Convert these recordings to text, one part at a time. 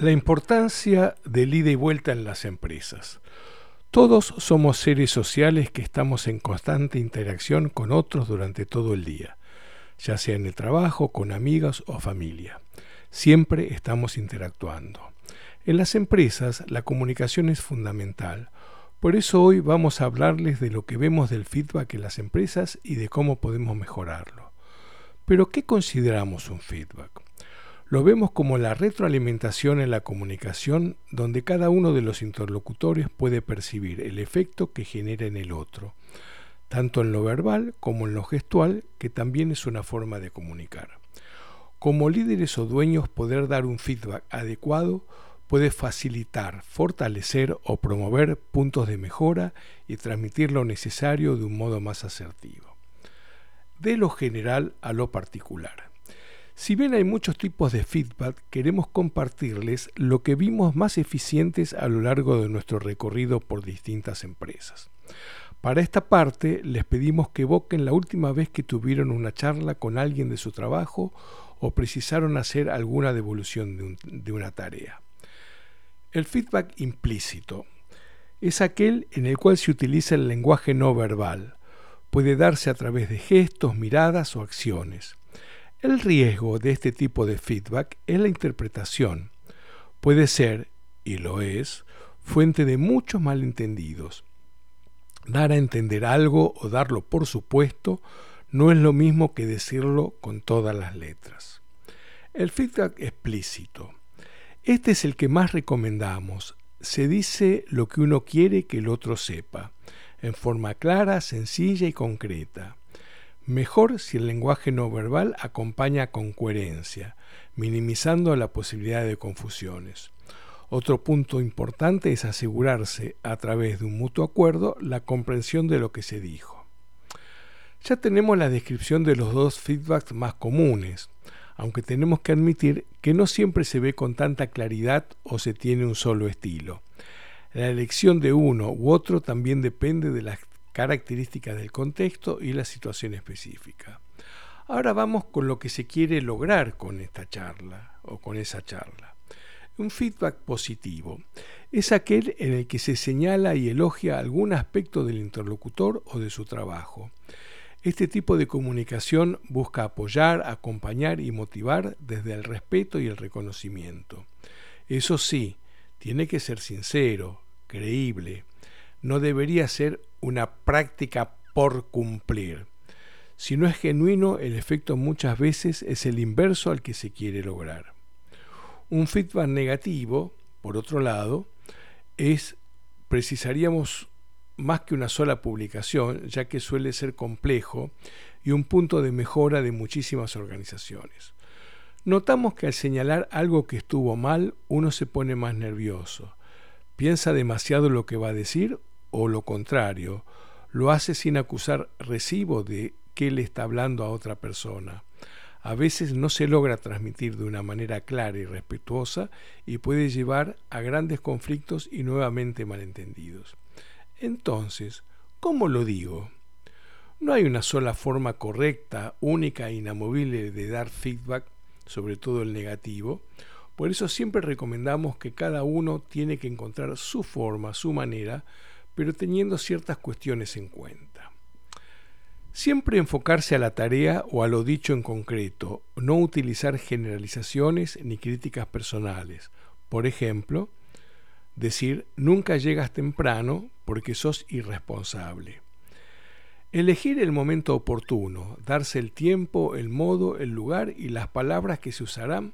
La importancia del ida y vuelta en las empresas. Todos somos seres sociales que estamos en constante interacción con otros durante todo el día, ya sea en el trabajo, con amigos o familia. Siempre estamos interactuando. En las empresas la comunicación es fundamental. Por eso hoy vamos a hablarles de lo que vemos del feedback en las empresas y de cómo podemos mejorarlo. Pero ¿qué consideramos un feedback? Lo vemos como la retroalimentación en la comunicación donde cada uno de los interlocutores puede percibir el efecto que genera en el otro, tanto en lo verbal como en lo gestual, que también es una forma de comunicar. Como líderes o dueños, poder dar un feedback adecuado puede facilitar, fortalecer o promover puntos de mejora y transmitir lo necesario de un modo más asertivo. De lo general a lo particular. Si bien hay muchos tipos de feedback, queremos compartirles lo que vimos más eficientes a lo largo de nuestro recorrido por distintas empresas. Para esta parte les pedimos que evoquen la última vez que tuvieron una charla con alguien de su trabajo o precisaron hacer alguna devolución de, una tarea. El feedback implícito es aquel en el cual se utiliza el lenguaje no verbal. Puede darse a través de gestos, miradas o acciones. El riesgo de este tipo de feedback es la interpretación. Puede ser, y lo es, fuente de muchos malentendidos. Dar a entender algo o darlo por supuesto no es lo mismo que decirlo con todas las letras. El feedback explícito. Este es el que más recomendamos. Se dice lo que uno quiere que el otro sepa, en forma clara, sencilla y concreta. Mejor si el lenguaje no verbal acompaña con coherencia, minimizando la posibilidad de confusiones. Otro punto importante es asegurarse, a través de un mutuo acuerdo, la comprensión de lo que se dijo. Ya tenemos la descripción de los dos feedbacks más comunes, aunque tenemos que admitir que no siempre se ve con tanta claridad o se tiene un solo estilo. La elección de uno u otro también depende de las características del contexto y la situación específica. Ahora vamos con lo que se quiere lograr con esta charla o con esa charla. Un feedback positivo es aquel en el que se señala y elogia algún aspecto del interlocutor o de su trabajo. Este tipo de comunicación busca apoyar, acompañar y motivar desde el respeto y el reconocimiento. Eso sí, tiene que ser sincero, creíble, no debería ser una práctica por cumplir. Si no es genuino, el efecto muchas veces es el inverso al que se quiere lograr. Un feedback negativo, por otro lado, es precisaríamos más que una sola publicación, ya que suele ser complejo y un punto de mejora de muchísimas organizaciones. Notamos que al señalar algo que estuvo mal, uno se pone más nervioso, piensa demasiado lo que va a decir o lo contrario, lo hace sin acusar recibo de que le está hablando a otra persona. A veces no se logra transmitir de una manera clara y respetuosa y puede llevar a grandes conflictos y nuevamente malentendidos. Entonces, ¿cómo lo digo? No hay una sola forma correcta, única e inamovible de dar feedback, sobre todo el negativo. Por eso siempre recomendamos que cada uno tiene que encontrar su forma, su manera, pero teniendo ciertas cuestiones en cuenta. Siempre enfocarse a la tarea o a lo dicho en concreto, no utilizar generalizaciones ni críticas personales. Por ejemplo, decir nunca llegas temprano porque sos irresponsable. Elegir el momento oportuno, darse el tiempo, el modo, el lugar y las palabras que se usarán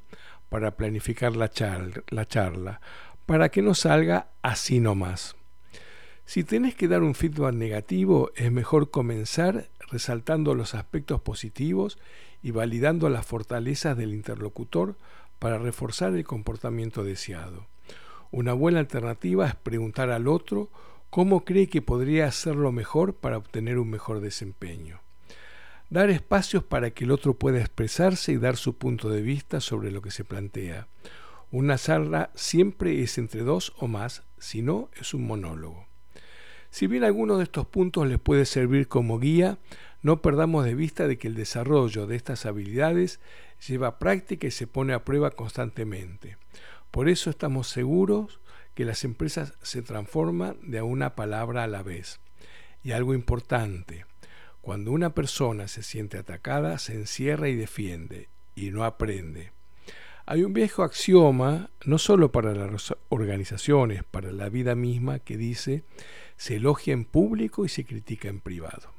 para planificar la, la charla, para que no salga así nomás. Si tenés que dar un feedback negativo, es mejor comenzar resaltando los aspectos positivos y validando las fortalezas del interlocutor para reforzar el comportamiento deseado. Una buena alternativa es preguntar al otro cómo cree que podría hacerlo mejor para obtener un mejor desempeño. Dar espacios para que el otro pueda expresarse y dar su punto de vista sobre lo que se plantea. Una charla siempre es entre dos o más, si no es un monólogo. Si bien alguno de estos puntos les puede servir como guía, no perdamos de vista de que el desarrollo de estas habilidades lleva práctica y se pone a prueba constantemente. Por eso estamos seguros que las empresas se transforman de una palabra a la vez. Y algo importante, cuando una persona se siente atacada, se encierra y defiende, y no aprende. Hay un viejo axioma, no solo para las organizaciones, para la vida misma, que dice, se elogia en público y se critica en privado.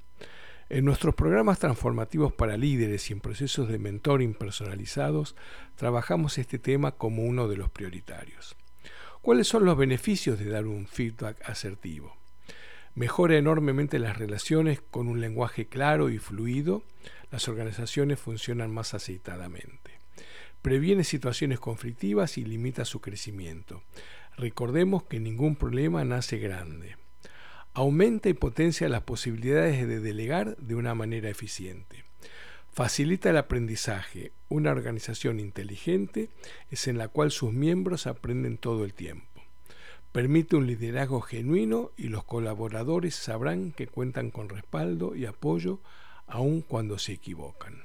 En nuestros programas transformativos para líderes y en procesos de mentoring personalizados, trabajamos este tema como uno de los prioritarios. ¿Cuáles son los beneficios de dar un feedback asertivo? Mejora enormemente las relaciones con un lenguaje claro y fluido, las organizaciones funcionan más aceitadamente previene situaciones conflictivas y limita su crecimiento. Recordemos que ningún problema nace grande. Aumenta y potencia las posibilidades de delegar de una manera eficiente. Facilita el aprendizaje. Una organización inteligente es en la cual sus miembros aprenden todo el tiempo. Permite un liderazgo genuino y los colaboradores sabrán que cuentan con respaldo y apoyo aun cuando se equivocan.